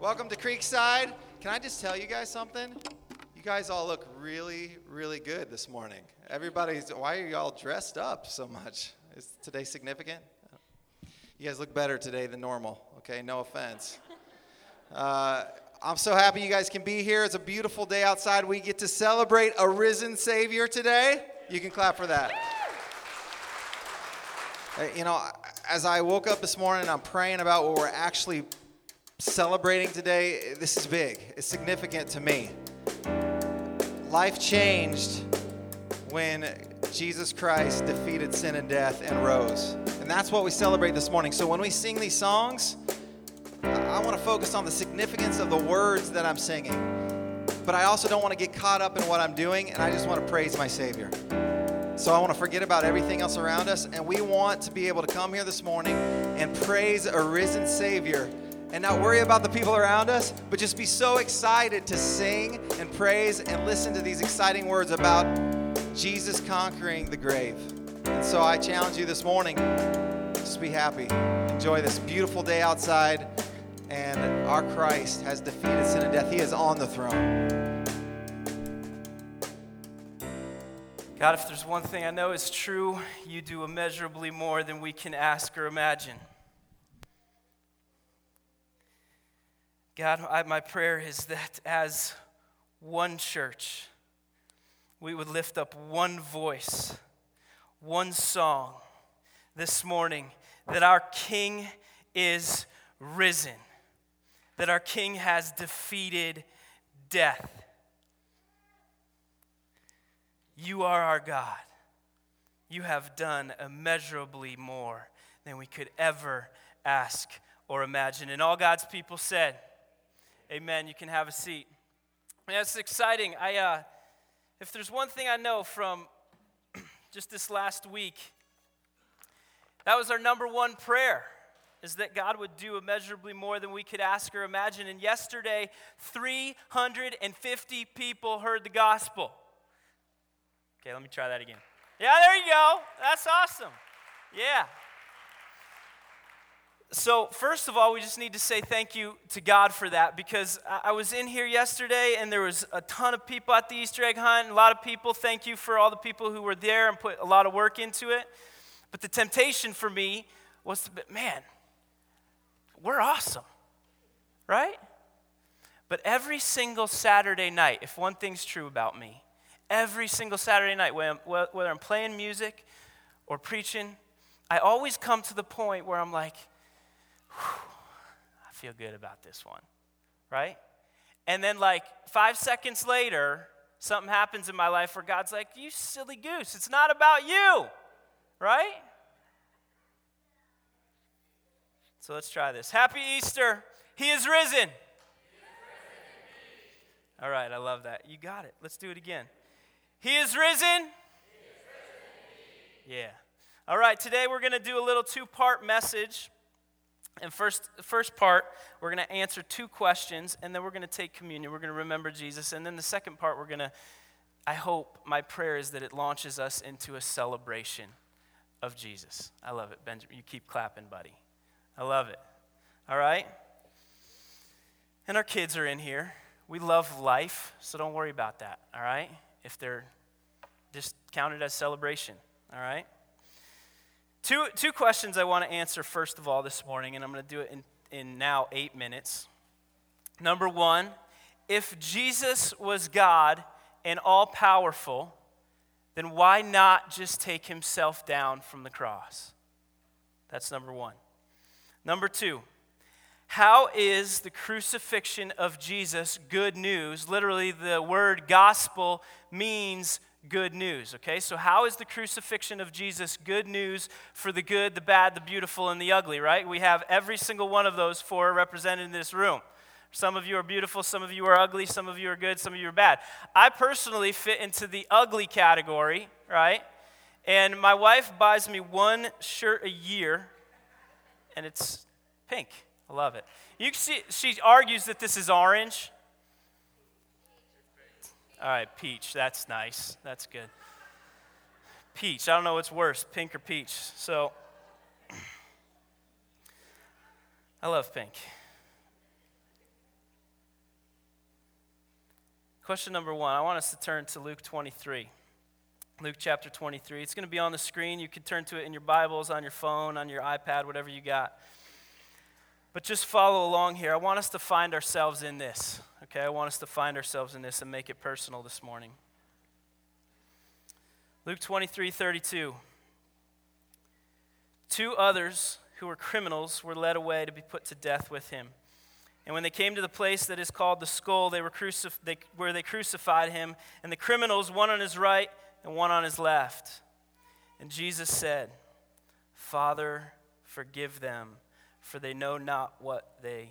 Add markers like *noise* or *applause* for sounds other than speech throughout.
Welcome to Creekside. Can I just tell you guys something? You guys all look really, really good this morning. Everybody's, why are you all dressed up so much? Is today significant? You guys look better today than normal, okay? No offense. Uh, I'm so happy you guys can be here. It's a beautiful day outside. We get to celebrate a risen Savior today. You can clap for that. You know, as I woke up this morning, I'm praying about what we're actually celebrating today. This is big, it's significant to me. Life changed when Jesus Christ defeated sin and death and rose. And that's what we celebrate this morning. So when we sing these songs, I want to focus on the significance of the words that I'm singing. But I also don't want to get caught up in what I'm doing, and I just want to praise my Savior. So I want to forget about everything else around us, and we want to be able to come here this morning and praise a risen Savior and not worry about the people around us, but just be so excited to sing and praise and listen to these exciting words about Jesus conquering the grave. And so I challenge you this morning just be happy. Enjoy this beautiful day outside, and our Christ has defeated sin and death. He is on the throne. God, if there's one thing I know is true, you do immeasurably more than we can ask or imagine. God, I, my prayer is that as one church, we would lift up one voice, one song this morning that our King is risen, that our King has defeated death. You are our God. You have done immeasurably more than we could ever ask or imagine. And all God's people said, Amen. You can have a seat. Yeah, it's exciting. I, uh, if there's one thing I know from *clears throat* just this last week, that was our number one prayer is that God would do immeasurably more than we could ask or imagine. And yesterday, 350 people heard the gospel. Okay, let me try that again. Yeah, there you go. That's awesome. Yeah. So, first of all, we just need to say thank you to God for that because I was in here yesterday and there was a ton of people at the Easter egg hunt. A lot of people, thank you for all the people who were there and put a lot of work into it. But the temptation for me was to, man, we're awesome, right? But every single Saturday night, if one thing's true about me, every single Saturday night, whether I'm playing music or preaching, I always come to the point where I'm like, I feel good about this one, right? And then, like, five seconds later, something happens in my life where God's like, You silly goose, it's not about you, right? So let's try this. Happy Easter. He is risen. All right, I love that. You got it. Let's do it again. He is risen. yeah. All right, today we're going to do a little two part message. And first, first part, we're going to answer two questions, and then we're going to take communion. We're going to remember Jesus. And then the second part, we're going to, I hope, my prayer is that it launches us into a celebration of Jesus. I love it, Benjamin. You keep clapping, buddy. I love it. All right? And our kids are in here. We love life, so don't worry about that, all right? if they're just counted as celebration. All right? Two, two questions I want to answer first of all this morning, and I'm going to do it in, in now eight minutes. Number one, if Jesus was God and all powerful, then why not just take himself down from the cross? That's number one. Number two, how is the crucifixion of Jesus good news? Literally, the word gospel means good news, okay? So, how is the crucifixion of Jesus good news for the good, the bad, the beautiful, and the ugly, right? We have every single one of those four represented in this room. Some of you are beautiful, some of you are ugly, some of you are good, some of you are bad. I personally fit into the ugly category, right? And my wife buys me one shirt a year, and it's pink. I love it. You see, she argues that this is orange. All right, peach. That's nice. That's good. Peach. I don't know what's worse, pink or peach. So, I love pink. Question number one I want us to turn to Luke 23. Luke chapter 23. It's going to be on the screen. You can turn to it in your Bibles, on your phone, on your iPad, whatever you got. But just follow along here. I want us to find ourselves in this. Okay? I want us to find ourselves in this and make it personal this morning. Luke 23 32. Two others who were criminals were led away to be put to death with him. And when they came to the place that is called the skull, they were crucif- they, where they crucified him, and the criminals, one on his right and one on his left. And Jesus said, Father, forgive them, for they know not what they.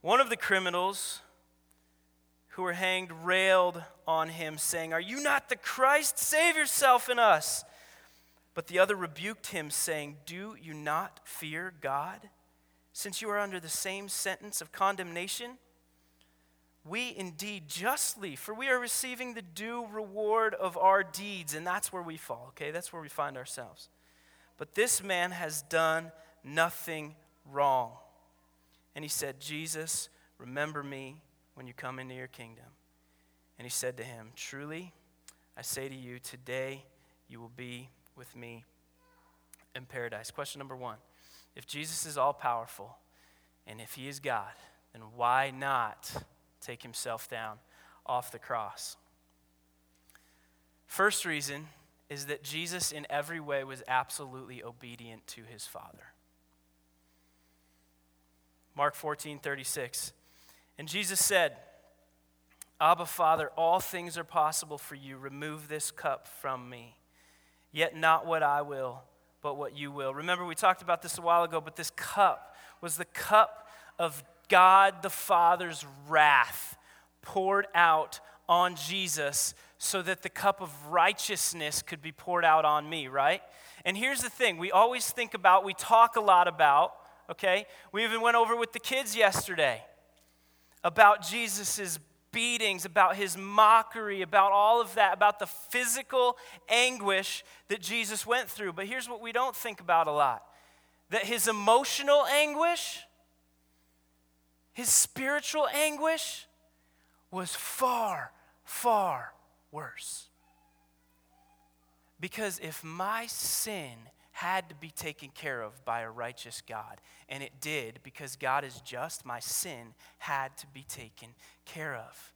One of the criminals who were hanged railed on him, saying, Are you not the Christ? Save yourself and us. But the other rebuked him, saying, Do you not fear God, since you are under the same sentence of condemnation? we indeed justly, for we are receiving the due reward of our deeds. And that's where we fall, okay? That's where we find ourselves. But this man has done nothing wrong. And he said, Jesus, remember me when you come into your kingdom. And he said to him, Truly, I say to you, today you will be with me in paradise. Question number one If Jesus is all powerful and if he is God, then why not? take himself down off the cross. First reason is that Jesus, in every way, was absolutely obedient to his Father. Mark 14, 36. And Jesus said, Abba, Father, all things are possible for you. Remove this cup from me. Yet not what I will, but what you will. Remember, we talked about this a while ago, but this cup was the cup of God the Father's wrath poured out on Jesus so that the cup of righteousness could be poured out on me, right? And here's the thing we always think about, we talk a lot about, okay? We even went over with the kids yesterday about Jesus' beatings, about his mockery, about all of that, about the physical anguish that Jesus went through. But here's what we don't think about a lot that his emotional anguish, his spiritual anguish was far, far worse. Because if my sin had to be taken care of by a righteous God, and it did because God is just, my sin had to be taken care of.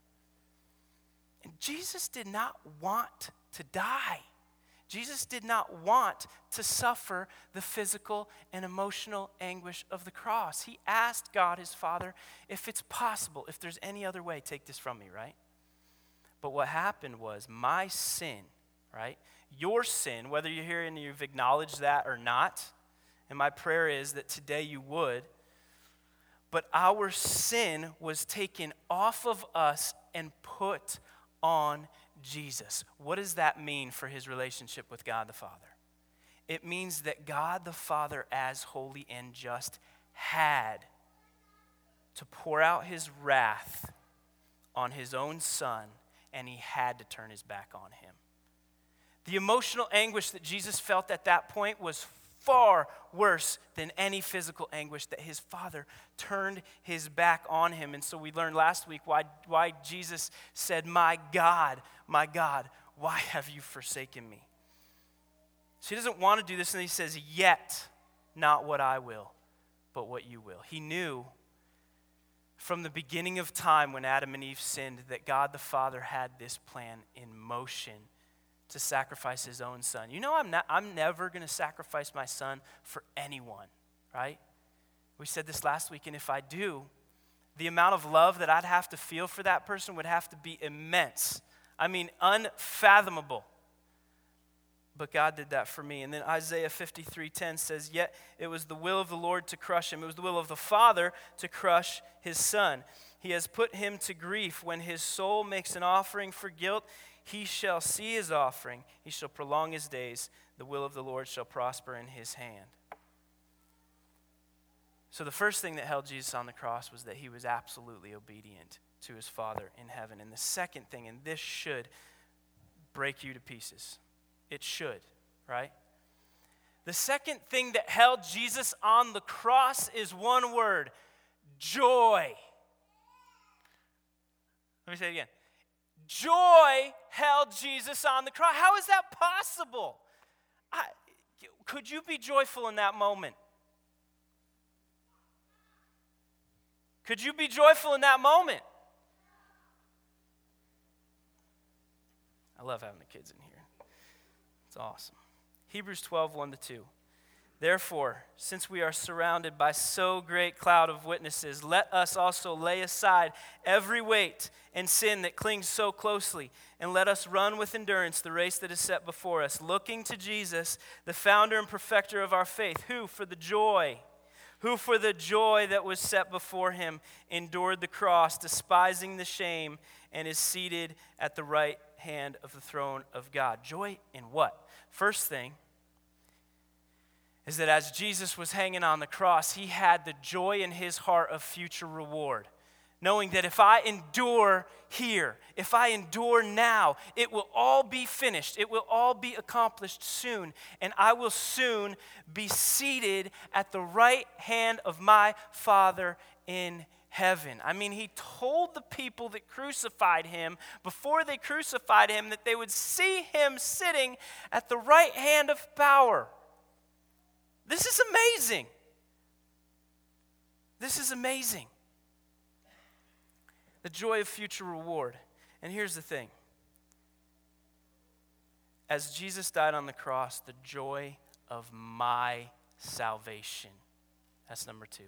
And Jesus did not want to die. Jesus did not want to suffer the physical and emotional anguish of the cross. He asked God, his Father, if it's possible, if there's any other way, take this from me, right? But what happened was my sin, right? Your sin, whether you're here and you've acknowledged that or not, and my prayer is that today you would, but our sin was taken off of us and put on Jesus. What does that mean for his relationship with God the Father? It means that God the Father, as holy and just, had to pour out his wrath on his own son, and he had to turn his back on him. The emotional anguish that Jesus felt at that point was far worse than any physical anguish that his father turned his back on him. And so we learned last week why, why Jesus said, My God, my God, why have you forsaken me? So he doesn't want to do this, and he says, Yet not what I will, but what you will. He knew from the beginning of time when Adam and Eve sinned that God the Father had this plan in motion to sacrifice his own son. You know, I'm, not, I'm never going to sacrifice my son for anyone, right? We said this last week, and if I do, the amount of love that I'd have to feel for that person would have to be immense. I mean, unfathomable. but God did that for me. And then Isaiah 53:10 says, "Yet it was the will of the Lord to crush him. It was the will of the Father to crush his son. He has put him to grief when his soul makes an offering for guilt. He shall see his offering. He shall prolong his days. The will of the Lord shall prosper in his hand." So the first thing that held Jesus on the cross was that he was absolutely obedient to his Father in heaven. And the second thing, and this should break you to pieces it should, right? The second thing that held Jesus on the cross is one word joy. Let me say it again. Joy held Jesus on the cross. How is that possible? I, could you be joyful in that moment? Could you be joyful in that moment? I love having the kids in here. It's awesome. Hebrews 12, 1 to 2. Therefore, since we are surrounded by so great cloud of witnesses, let us also lay aside every weight and sin that clings so closely, and let us run with endurance the race that is set before us, looking to Jesus, the founder and perfecter of our faith, who for the joy who for the joy that was set before him endured the cross, despising the shame, and is seated at the right hand of the throne of God. Joy in what? First thing is that as Jesus was hanging on the cross, he had the joy in his heart of future reward. Knowing that if I endure here, if I endure now, it will all be finished. It will all be accomplished soon. And I will soon be seated at the right hand of my Father in heaven. I mean, he told the people that crucified him before they crucified him that they would see him sitting at the right hand of power. This is amazing. This is amazing. The joy of future reward. And here's the thing as Jesus died on the cross, the joy of my salvation. That's number two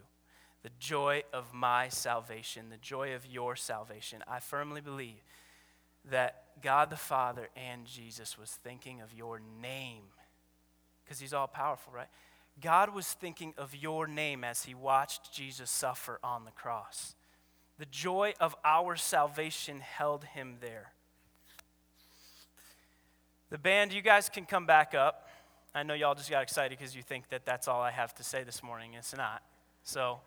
the joy of my salvation, the joy of your salvation. I firmly believe that God the Father and Jesus was thinking of your name because he's all powerful, right? God was thinking of your name as he watched Jesus suffer on the cross. The joy of our salvation held him there. The band, you guys can come back up. I know y'all just got excited because you think that that's all I have to say this morning. It's not. So,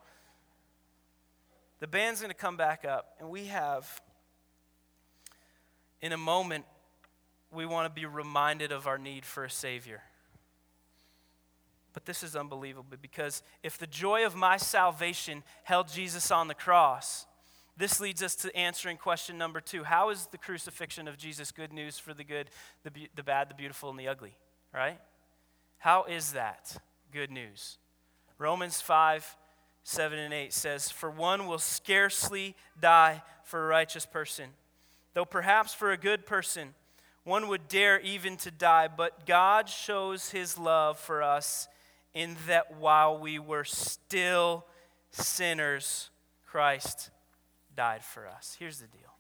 the band's going to come back up, and we have, in a moment, we want to be reminded of our need for a Savior. But this is unbelievable because if the joy of my salvation held Jesus on the cross, this leads us to answering question number two How is the crucifixion of Jesus good news for the good, the, the bad, the beautiful, and the ugly? Right? How is that good news? Romans 5 7 and 8 says, For one will scarcely die for a righteous person, though perhaps for a good person one would dare even to die. But God shows his love for us in that while we were still sinners, Christ died for us. Here's the deal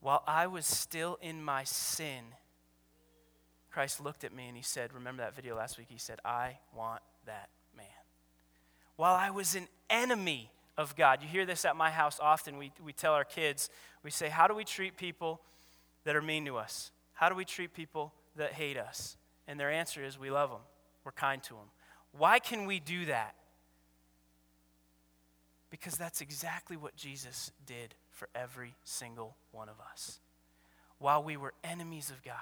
while I was still in my sin, Christ looked at me and he said, Remember that video last week? He said, I want that man. while I was an enemy of God. You hear this at my house often. We, we tell our kids, we say, How do we treat people that are mean to us? How do we treat people that hate us? And their answer is, We love them, we're kind to them. Why can we do that? Because that's exactly what Jesus did for every single one of us. While we were enemies of God,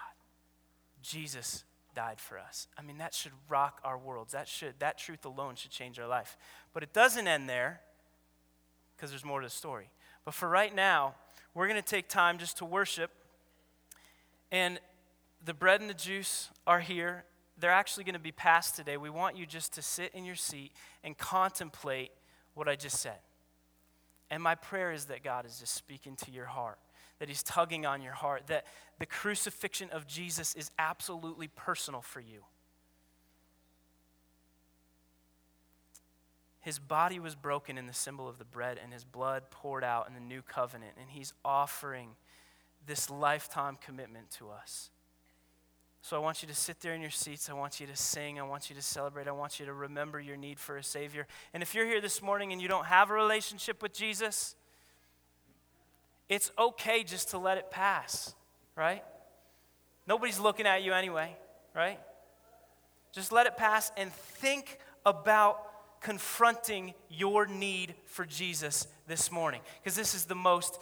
Jesus died for us. I mean, that should rock our worlds. That should that truth alone should change our life. But it doesn't end there because there's more to the story. But for right now, we're going to take time just to worship. And the bread and the juice are here. They're actually going to be passed today. We want you just to sit in your seat and contemplate what I just said. And my prayer is that God is just speaking to your heart that He's tugging on your heart, that the crucifixion of Jesus is absolutely personal for you. His body was broken in the symbol of the bread, and his blood poured out in the new covenant. And he's offering this lifetime commitment to us. So I want you to sit there in your seats. I want you to sing. I want you to celebrate. I want you to remember your need for a Savior. And if you're here this morning and you don't have a relationship with Jesus, it's okay just to let it pass, right? Nobody's looking at you anyway, right? Just let it pass and think about confronting your need for Jesus this morning because this is the most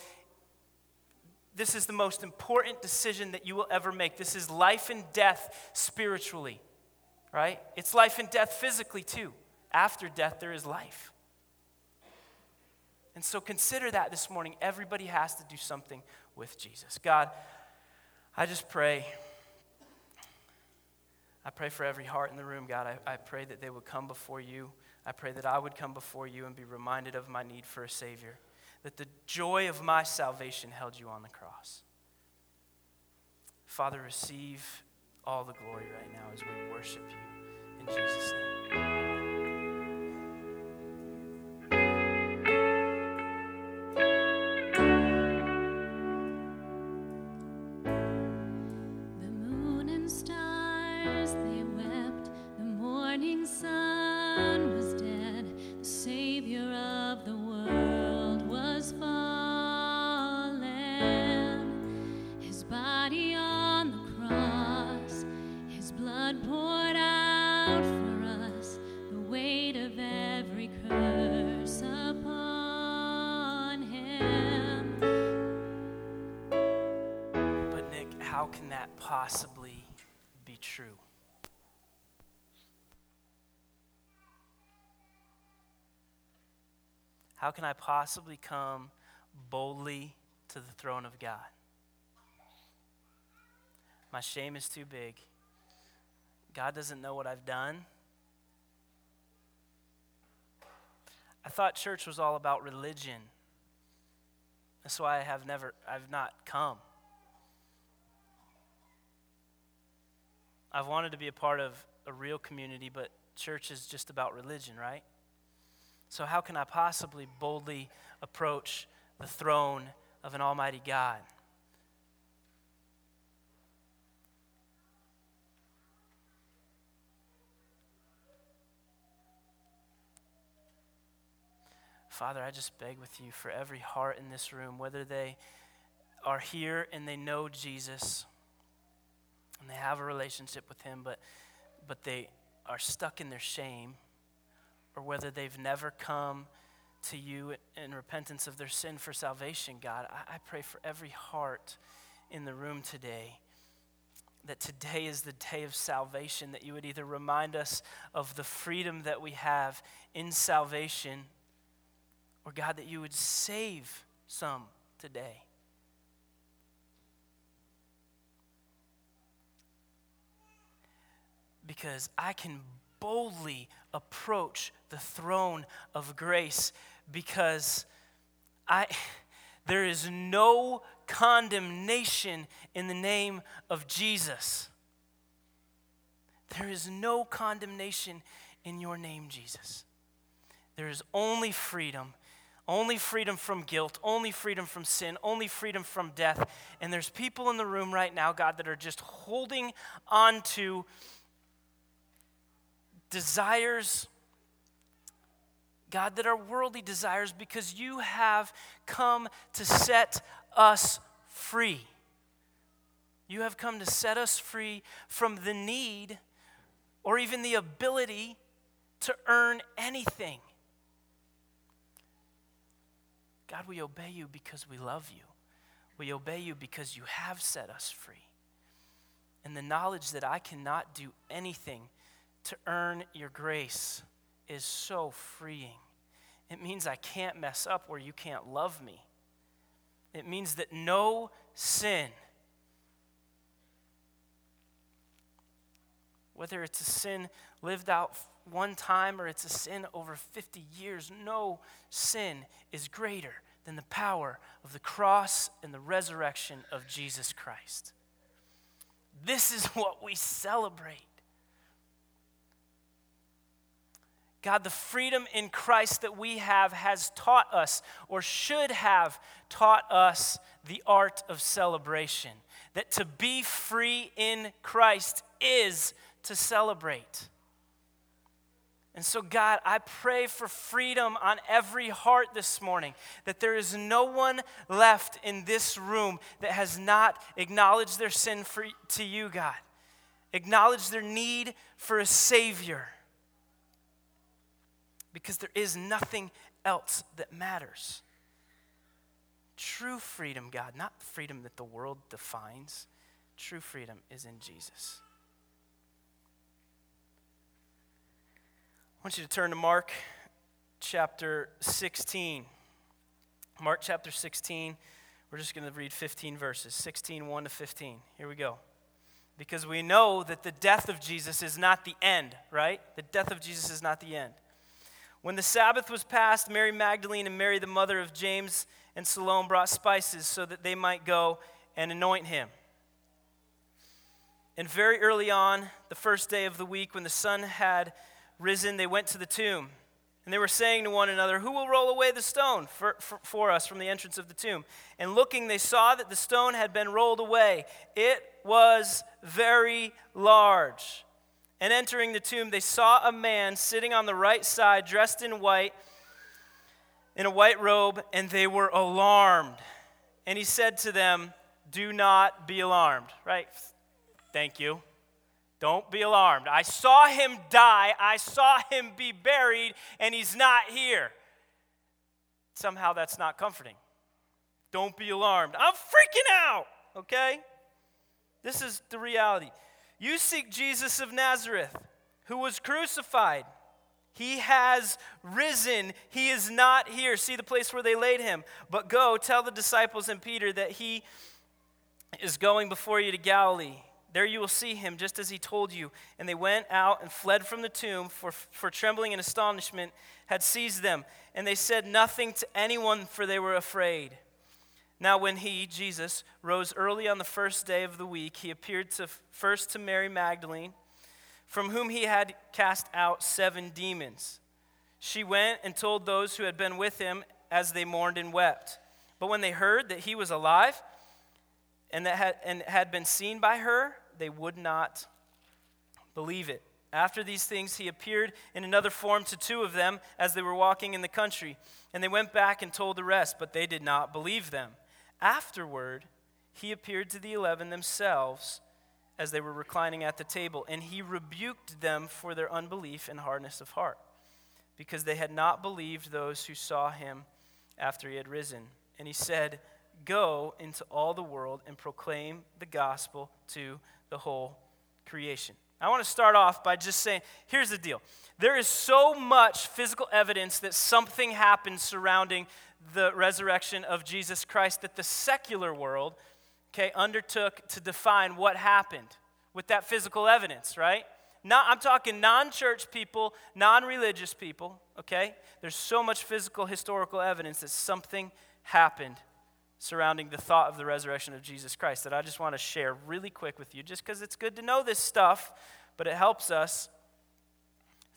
this is the most important decision that you will ever make. This is life and death spiritually, right? It's life and death physically too. After death, there is life. And so consider that this morning. Everybody has to do something with Jesus. God, I just pray. I pray for every heart in the room, God. I, I pray that they would come before you. I pray that I would come before you and be reminded of my need for a Savior that the joy of my salvation held you on the cross. Father, receive all the glory right now as we worship you. In Jesus' name. possibly How can I possibly come boldly to the throne of God? My shame is too big. God doesn't know what I've done. I thought church was all about religion. That's why I have never I've not come. I've wanted to be a part of a real community, but church is just about religion, right? So, how can I possibly boldly approach the throne of an Almighty God? Father, I just beg with you for every heart in this room, whether they are here and they know Jesus and they have a relationship with Him, but, but they are stuck in their shame, or whether they've never come to you in repentance of their sin for salvation, God, I, I pray for every heart in the room today that today is the day of salvation, that you would either remind us of the freedom that we have in salvation, or God, that you would save some today. because I can boldly approach the throne of grace because I *laughs* there is no condemnation in the name of Jesus. There is no condemnation in your name, Jesus. There is only freedom, only freedom from guilt, only freedom from sin, only freedom from death. And there's people in the room right now, God, that are just holding on to desires, God, that are worldly desires because you have come to set us free. You have come to set us free from the need or even the ability to earn anything. God, we obey you because we love you. We obey you because you have set us free. And the knowledge that I cannot do anything to earn your grace is so freeing. It means I can't mess up where you can't love me. It means that no sin, whether it's a sin lived out one time or it's a sin over 50 years, no sin is greater than the power of the cross and the resurrection of Jesus Christ. This is *laughs* what we celebrate. God, the freedom in Christ that we have has taught us, or should have taught us, the art of celebration. That to be free in Christ is to celebrate. And so, God, I pray for freedom on every heart this morning, that there is no one left in this room that has not acknowledged their sin for, to you, God, acknowledged their need for a Savior because there is nothing else that matters. True freedom, God, not freedom that the world defines. True freedom is in Jesus. I want you to turn to Mark chapter 16. Mark chapter 16. We're just going to read 15 verses 16, 1 to 15. Here we go. Because we know that the death of Jesus is not the end, right? The death of Jesus is not the end. When the Sabbath was passed, Mary Magdalene and Mary, the mother of James and Salome, brought spices so that they might go and anoint him. And very early on, the first day of the week, when the sun had risen, they went to the tomb. And they were saying to one another, Who will roll away the stone for, for, for, us from the entrance of the tomb? And looking, they saw that the stone had been rolled away. It was very large. And entering the tomb, they saw a man sitting on the right side, dressed in white, in a white robe, and they were alarmed. And he said to them, Do not be alarmed. Right? Thank you. Don't be alarmed. I saw him die, I saw him be buried, and he's not here. Somehow that's not comforting. Don't be alarmed. I'm freaking out, okay? This is the reality. You seek Jesus of Nazareth, who was crucified. He has risen. He is not here. See the place where they laid him. But go, tell the disciples and Peter that he is going before you to Galilee. There you will see him, just as he told you. And they went out and fled from the tomb, for, for trembling and astonishment had seized them. And they said nothing to anyone, for they were afraid. Now, when he, Jesus, rose early on the first day of the week, he appeared to, first to Mary Magdalene, from whom he had cast out seven demons. She went and told those who had been with him as they mourned and wept. But when they heard that he was alive and, that had, and had been seen by her, they would not believe it. After these things, he appeared in another form to two of them as they were walking in the country. And they went back and told the rest, but they did not believe them. Afterward, he appeared to the eleven themselves as they were reclining at the table, and he rebuked them for their unbelief and hardness of heart, because they had not believed those who saw him after he had risen. And he said, Go into all the world and proclaim the gospel to the whole creation. I want to start off by just saying here's the deal. There is so much physical evidence that something happened surrounding the resurrection of Jesus Christ that the secular world, okay, undertook to define what happened with that physical evidence, right? Not, I'm talking non church people, non religious people, okay? There's so much physical historical evidence that something happened surrounding the thought of the resurrection of Jesus Christ that I just want to share really quick with you, just because it's good to know this stuff, but it helps us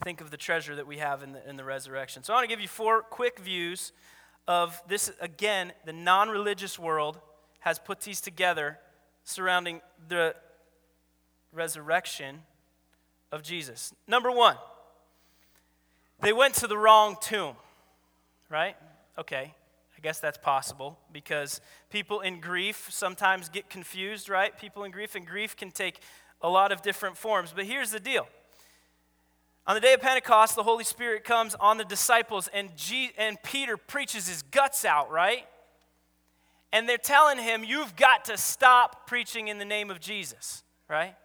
think of the treasure that we have in the, in the resurrection. So I want to give you four quick views of this, again, the non religious world has put these together surrounding the resurrection of Jesus. Number one, they went to the wrong tomb, right? Okay, I guess that's possible because people in grief sometimes get confused, right? People in grief, and grief can take a lot of different forms. But here's the deal on the day of Pentecost, the Holy Spirit comes on the disciples, and, and Peter preaches his guts out, right? And they're telling him, You've got to stop preaching in the name of Jesus, right?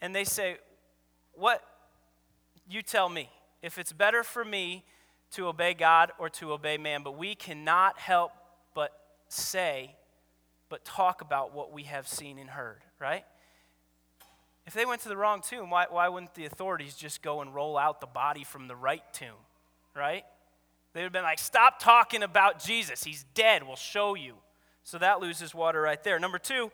And they say, What? You tell me. If it's better for me to obey God or to obey man, but we cannot help but say, but talk about what we have seen and heard, right? If they went to the wrong tomb, why, why wouldn't the authorities just go and roll out the body from the right tomb, right? They would have been like, stop talking about Jesus. He's dead. We'll show you. So that loses water right there. Number two,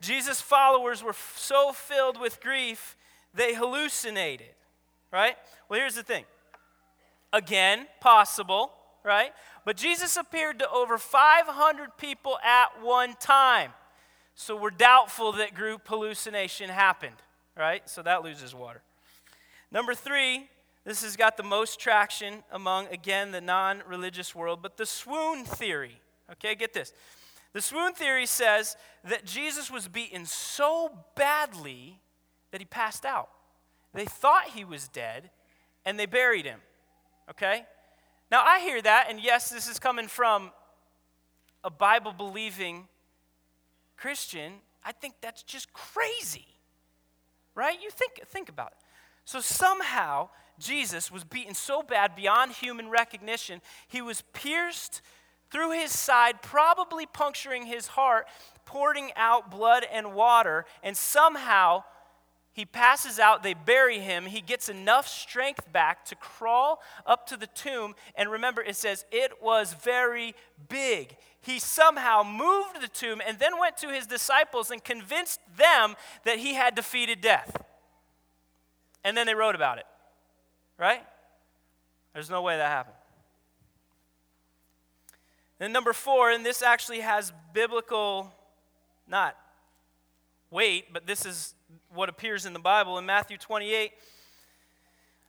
Jesus' followers were so filled with grief, they hallucinated, right? Well, here's the thing Again, possible, right? But Jesus appeared to over 500 people at one time. So we're doubtful that group hallucination happened, right? So that loses water. Number three, this has got the most traction among, again, the non religious world, but the swoon theory. Okay, get this. The swoon theory says that Jesus was beaten so badly that he passed out. They thought he was dead and they buried him. Okay? Now I hear that, and yes, this is coming from a Bible believing Christian. I think that's just crazy. Right? You think, think about it. So somehow, Jesus was beaten so bad beyond human recognition, he was pierced through his side, probably puncturing his heart, pouring out blood and water, and somehow he passes out, they bury him. He gets enough strength back to crawl up to the tomb. And remember, it says it was very big. He somehow moved the tomb and then went to his disciples and convinced them that he had defeated death. And then they wrote about it, right? There's no way that happened. Then, number four, and this actually has biblical, not weight, but this is what appears in the Bible. In Matthew 28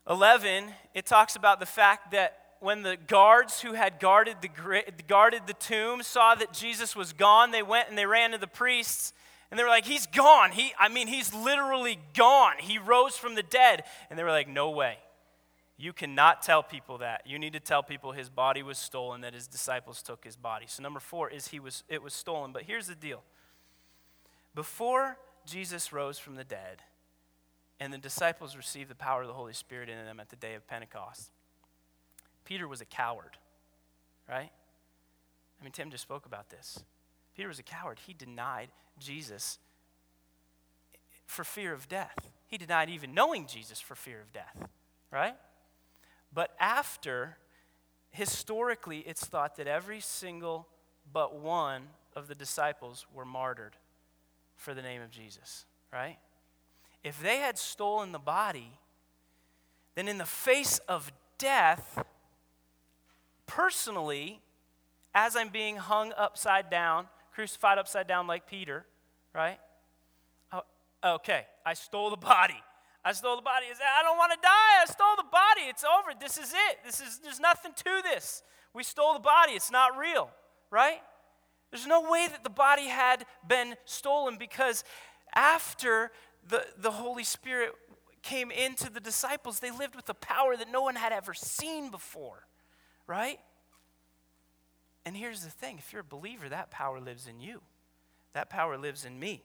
11, it talks about the fact that when the guards who had guarded the, guarded the tomb saw that Jesus was gone, they went and they ran to the priests and they were like, He's gone. He, I mean, he's literally gone. He rose from the dead. And they were like, No way. You cannot tell people that. You need to tell people his body was stolen, that his disciples took his body. So number four is he was it was stolen. But here's the deal. Before Jesus rose from the dead, and the disciples received the power of the Holy Spirit in them at the day of Pentecost. Peter was a coward, right? I mean, Tim just spoke about this. Peter was a coward. He denied Jesus for fear of death. He denied even knowing Jesus for fear of death, right? But after, historically, it's thought that every single but one of the disciples were martyred for the name of Jesus, right? If they had stolen the body, then in the face of death, personally, as I'm being hung upside down, crucified upside down like Peter, right? Oh, okay, I stole the body. I stole the body. I don't want to die. I stole the body. It's over. This is it. This is there's nothing to this. We stole the body. It's not real, right? There's no way that the body had been stolen because after the, the Holy Spirit came into the disciples, they lived with a power that no one had ever seen before, right? And here's the thing if you're a believer, that power lives in you, that power lives in me.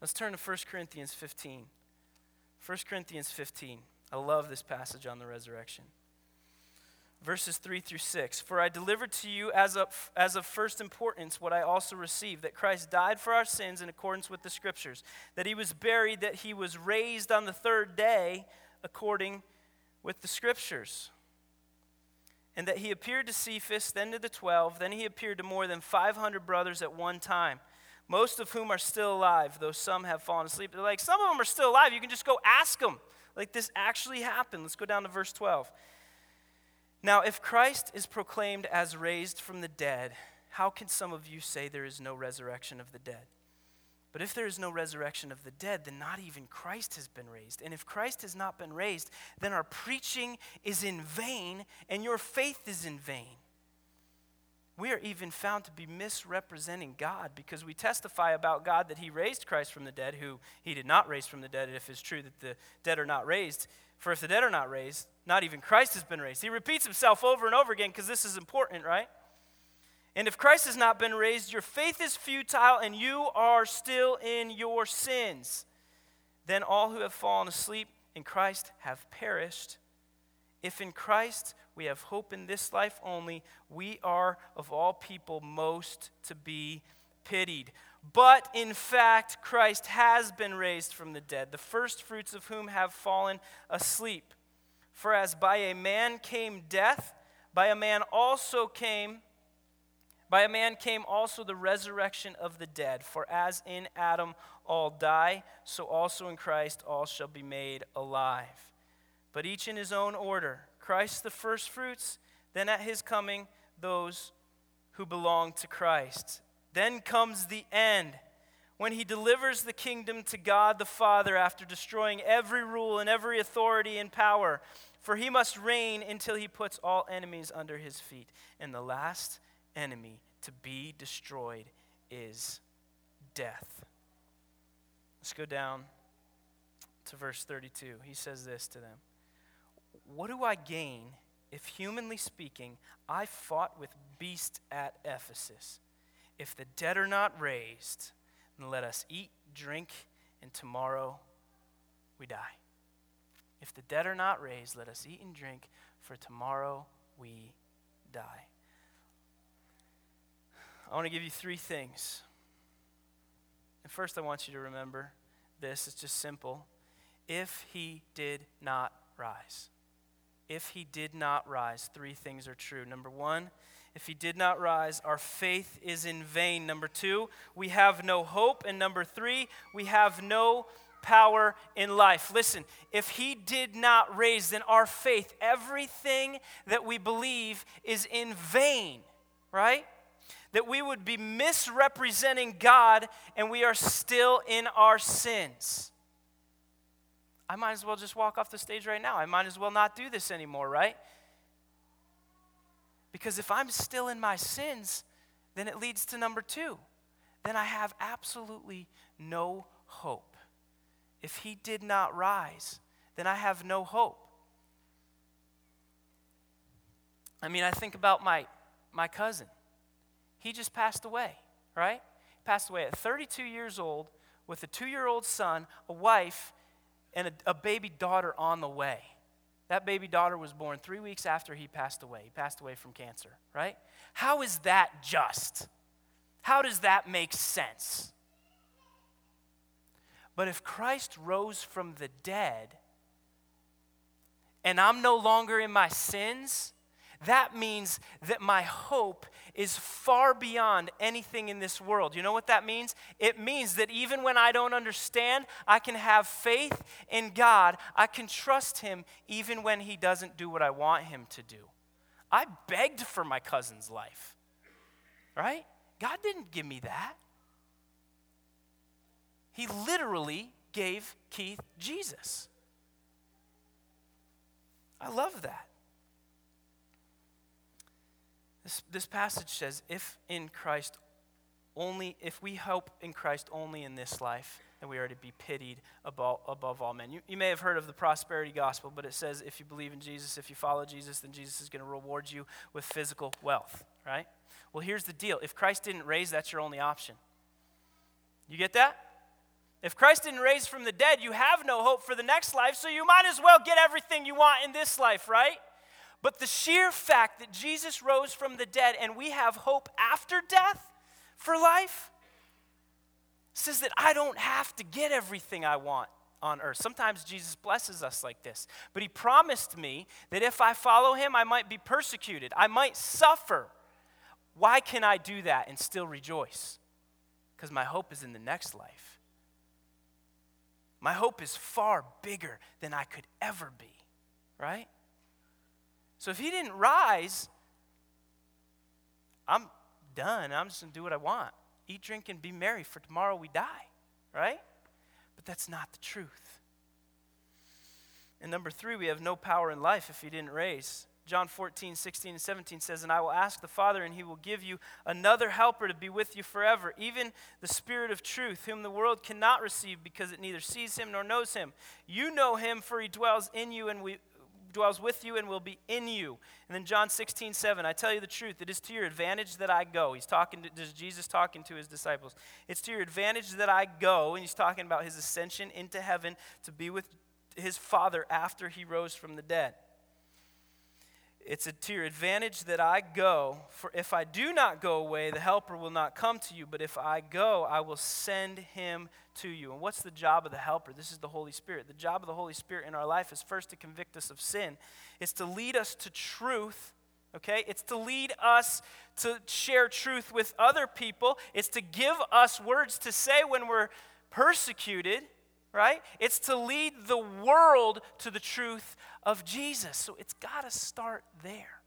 Let's turn to 1 Corinthians 15. 1 Corinthians 15. I love this passage on the resurrection verses 3 through 6. For I delivered to you as of, as of first importance what I also received that Christ died for our sins in accordance with the Scriptures, that he was buried, that he was raised on the third day according with the Scriptures, and that he appeared to Cephas, then to the twelve, then he appeared to more than 500 brothers at one time. Most of whom are still alive, though some have fallen asleep. They're like, some of them are still alive. You can just go ask them. Like, this actually happened. Let's go down to verse 12. Now, if Christ is proclaimed as raised from the dead, how can some of you say there is no resurrection of the dead? But if there is no resurrection of the dead, then not even Christ has been raised. And if Christ has not been raised, then our preaching is in vain and your faith is in vain. We are even found to be misrepresenting God because we testify about God that He raised Christ from the dead, who He did not raise from the dead, if it's true that the dead are not raised. For if the dead are not raised, not even Christ has been raised. He repeats himself over and over again because this is important, right? And if Christ has not been raised, your faith is futile and you are still in your sins. Then all who have fallen asleep in Christ have perished. If in Christ we have hope in this life only, we are of all people most to be pitied. But in fact, Christ has been raised from the dead, the first fruits of whom have fallen asleep. For as by a man came death, by a man also came by a man came also the resurrection of the dead. For as in Adam all die, so also in Christ all shall be made alive. But each in his own order Christ the firstfruits, then at his coming, those who belong to Christ. Then comes the end when he delivers the kingdom to God the Father after destroying every rule and every authority and power. For he must reign until he puts all enemies under his feet. And the last enemy to be destroyed is death. Let's go down to verse 32. He says this to them What do I gain if, humanly speaking, I fought with beasts at Ephesus? If the dead are not raised, then let us eat, drink, and tomorrow we die. If the dead are not raised, let us eat and drink, for tomorrow we die. I want to give you three things. And first, I want you to remember this. It's just simple. If he did not rise, if he did not rise, three things are true. Number one, if he did not rise, our faith is in vain. Number two, we have no hope. And number three, we have no power in life. Listen, if he did not raise, then our faith, everything that we believe, is in vain, right? That we would be misrepresenting God and we are still in our sins. I might as well just walk off the stage right now. I might as well not do this anymore, right? Because if I'm still in my sins, then it leads to number two. Then I have absolutely no hope. If he did not rise, then I have no hope. I mean, I think about my, my cousin. He just passed away, right? He passed away at 32 years old with a two year old son, a wife, and a, a baby daughter on the way. That baby daughter was born three weeks after he passed away. He passed away from cancer, right? How is that just? How does that make sense? But if Christ rose from the dead and I'm no longer in my sins, that means that my hope is far beyond anything in this world. You know what that means? It means that even when I don't understand, I can have faith in God. I can trust Him even when He doesn't do what I want Him to do. I begged for my cousin's life, right? God didn't give me that. He literally gave Keith Jesus. I love that. This, this passage says, if in Christ only, if we hope in Christ only in this life, then we are to be pitied above, above all men. You, you may have heard of the prosperity gospel, but it says if you believe in Jesus, if you follow Jesus, then Jesus is going to reward you with physical wealth, right? Well, here's the deal if Christ didn't raise, that's your only option. You get that? If Christ didn't raise from the dead, you have no hope for the next life, so you might as well get everything you want in this life, right? But the sheer fact that Jesus rose from the dead and we have hope after death for life says that I don't have to get everything I want on earth. Sometimes Jesus blesses us like this, but He promised me that if I follow Him, I might be persecuted, I might suffer. Why can I do that and still rejoice? Because my hope is in the next life. My hope is far bigger than I could ever be, right? So if he didn't rise, I'm done. I'm just going to do what I want. Eat, drink, and be merry, for tomorrow we die, right? But that's not the truth. And number three, we have no power in life if he didn't raise. John 14, 16, and 17 says, And I will ask the Father, and he will give you another helper to be with you forever, even the Spirit of truth, whom the world cannot receive because it neither sees him nor knows him. You know him, for he dwells in you and we, dwells with you and will be in you. And then John 16, 7, I tell you the truth, it is to your advantage that I go. He's talking to, this Jesus talking to his disciples. It's to your advantage that I go, and he's talking about his ascension into heaven to be with his Father after he rose from the dead. It's a, to your advantage that I go, for if I do not go away, the Helper will not come to you, but if I go, I will send him to you. And what's the job of the Helper? This is the Holy Spirit. The job of the Holy Spirit in our life is first to convict us of sin, it's to lead us to truth. Okay? It's to lead us to share truth with other people. It's to give us words to say when we're persecuted, right? It's to lead the world to the truth of Jesus. So it's got to start there.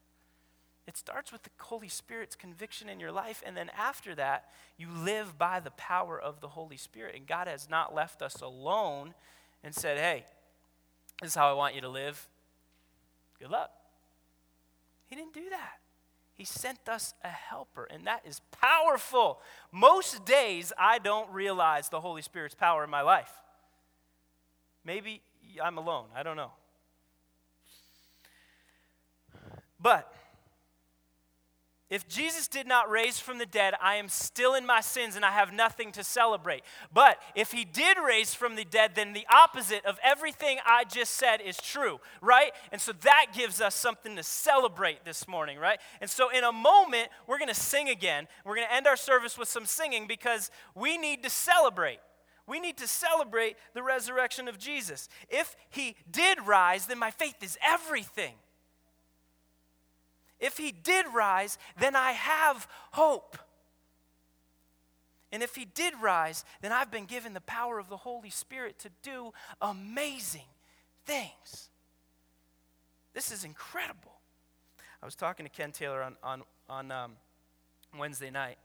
It starts with the Holy Spirit's conviction in your life, and then after that, you live by the power of the Holy Spirit. And God has not left us alone and said, hey, this is how I want you to live. Good luck. He didn't do that. He sent us a helper, and that is powerful. Most days, I don't realize the Holy Spirit's power in my life. Maybe I'm alone. I don't know. But if Jesus did not raise from the dead, I am still in my sins and I have nothing to celebrate. But if he did raise from the dead, then the opposite of everything I just said is true, right? And so that gives us something to celebrate this morning, right? And so in a moment, we're going to sing again. We're going to end our service with some singing because we need to celebrate. We need to celebrate the resurrection of Jesus. If he did rise, then my faith is everything. If he did rise, then I have hope. And if he did rise, then I've been given the power of the Holy Spirit to do amazing things. This is incredible. I was talking to Ken Taylor on, on, on um, Wednesday night.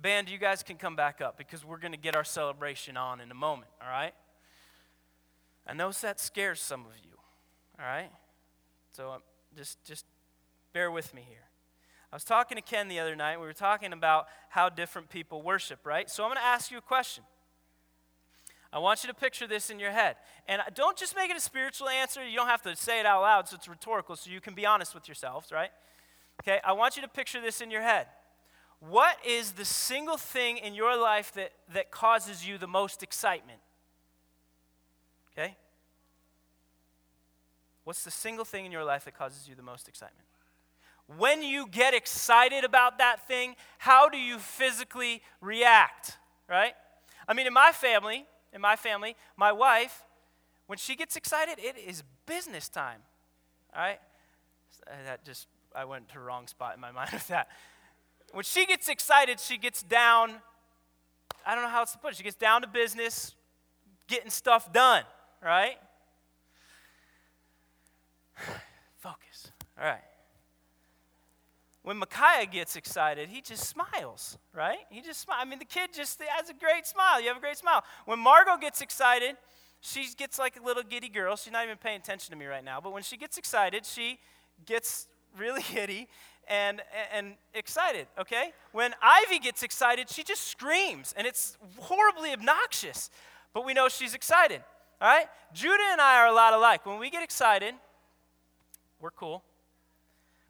Band, you guys can come back up because we're going to get our celebration on in a moment, all right? I know that scares some of you, all right? So um, just, just Bear with me here. I was talking to Ken the other night. We were talking about how different people worship, right? So I'm going to ask you a question. I want you to picture this in your head. And don't just make it a spiritual answer. You don't have to say it out loud, so it's rhetorical, so you can be honest with yourselves, right? Okay, I want you to picture this in your head. What is the single thing in your life that, that causes you the most excitement? Okay? What's the single thing in your life that causes you the most excitement? when you get excited about that thing, how do you physically react, right? I mean, in my family, in my family, my wife, when she gets excited, it is business time, all right? Uh, that just, I went to the wrong spot in my *laughs* mind with that. When she gets excited, she gets down, I don't know how else to put it, she gets down to business, getting stuff done, right? *sighs* Focus, all right when Micaiah gets excited, he just smiles, right? He just smiles. I mean, the kid just has a great smile. You have a great smile. When Margot gets excited, she gets like a little giddy girl. She's not even paying attention to me right now. But when she gets excited, she gets really *laughs* giddy and, and excited, okay? When Ivy gets excited, she just screams, and it's horribly obnoxious. But we know she's excited, all right? Judah and I are a lot alike. When we get excited, we're cool.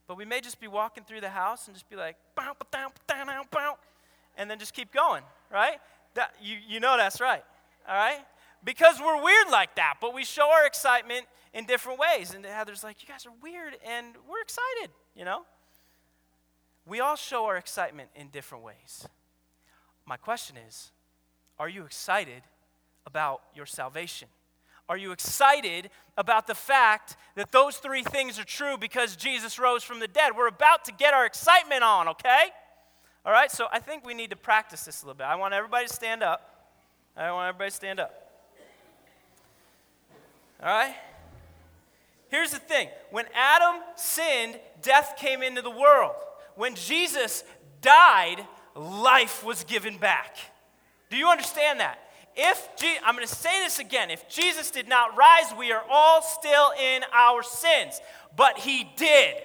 But we may just be walking through the house and just be like, bow, bow, bow, bow, and then just keep going, right? That, you, you know that's right, all right? Because we're weird like that, but we show our excitement in different ways. And Heather's like, you guys are weird, and we're excited, you know? We all show our excitement in different ways. My question is, are you excited about your salvation? Are you excited about the fact that those three things are true because Jesus rose from the dead? We're about to get our excitement on, okay? All right, so I think we need to practice this a little bit. I want everybody to stand up. I want everybody to stand up. All right? Here's the thing when Adam sinned, death came into the world. When Jesus died, life was given back. Do you understand that? If Je- I'm going to say this again, if Jesus did not rise, we are all still in our sins. But he did.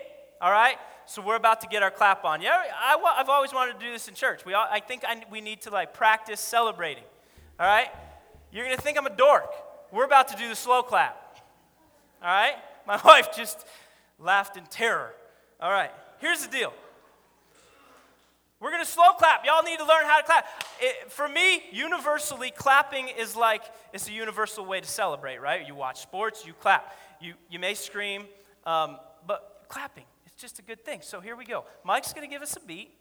All right? So we're about to get our clap on. Yeah, I, have always wanted to do this in church. We all, I think I, we need to like practice celebrating. All right? You're going to think I'm a dork. We're about to do the slow clap. All right? *laughs* My wife just laughed in terror. All right. Here's the deal. We're going to slow clap. Y'all need to learn how to clap. It, for me, universally, clapping is like it's a universal way to celebrate, right? You watch sports, you clap. You, you may scream, um, but clapping, it's just a good thing. So here we go. Mike's going to give us a beat.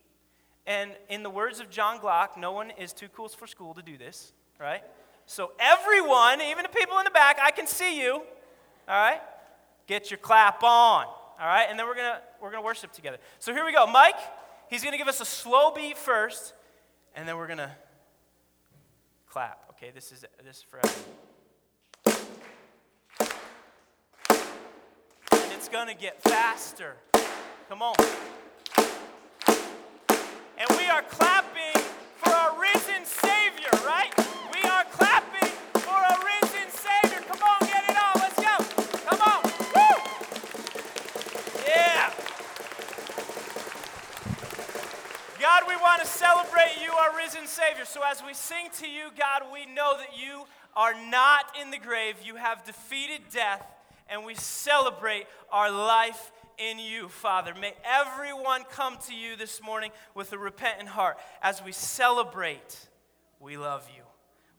And in the words of John Glock, no one is too cool for school to do this, right? So everyone, even the people in the back, I can see you, all right? Get your clap on, all right? And then we're going to we're going to worship together. So here we go. Mike, He's going to give us a slow beat first, and then we're going to clap. Okay, this is this is forever. And it's going to get faster. Come on. And we are clapping for our risen Savior, right? Our risen Savior. So as we sing to you, God, we know that you are not in the grave. You have defeated death, and we celebrate our life in you, Father. May everyone come to you this morning with a repentant heart as we celebrate. We love you.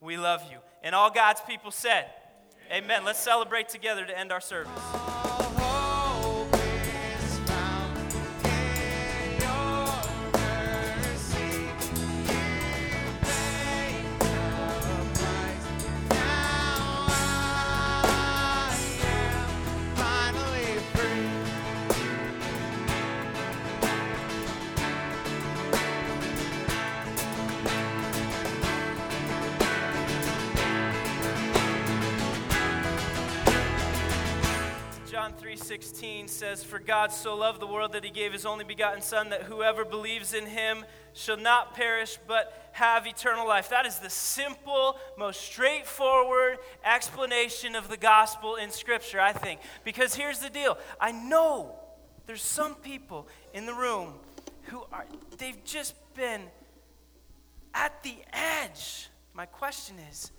We love you. And all God's people said, Amen. Let's celebrate together to end our service. 16 says, For God so loved the world that he gave his only begotten Son, that whoever believes in him shall not perish but have eternal life. That is the simple, most straightforward explanation of the gospel in Scripture, I think. Because here's the deal I know there's some people in the room who are, they've just been at the edge. My question is,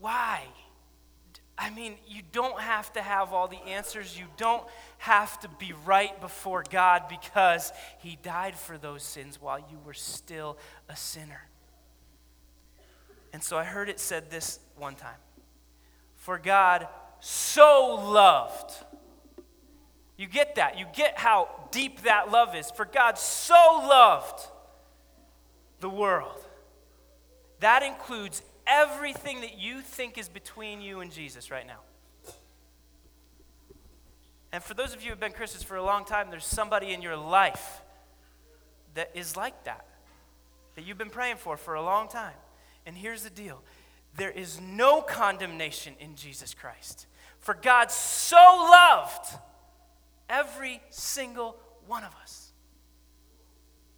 why? I mean, you don't have to have all the answers. You don't have to be right before God because He died for those sins while you were still a sinner. And so I heard it said this one time For God so loved. You get that. You get how deep that love is. For God so loved the world. That includes everything that you think is between you and Jesus right now. And for those of you who have been Christians for a long time, there's somebody in your life that is like that, that you've been praying for for a long time. And here's the deal there is no condemnation in Jesus Christ. For God so loved every single one of us.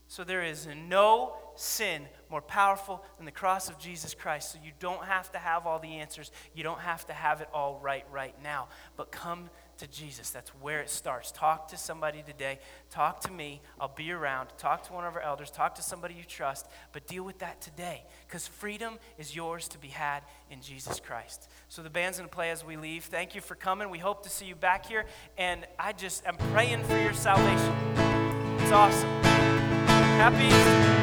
So there is no sin more powerful than the cross of Jesus Christ. So you don't have to have all the answers. You don't have to have it all right right now. But come to Jesus. That's where it starts. Talk to somebody today. Talk to me. I'll be around. Talk to one of our elders. Talk to somebody you trust. But deal with that today because freedom is yours to be had in Jesus Christ. So the band's going to play as we leave. Thank you for coming. We hope to see you back here. And I just am praying for your salvation. It's awesome. Happy Easter.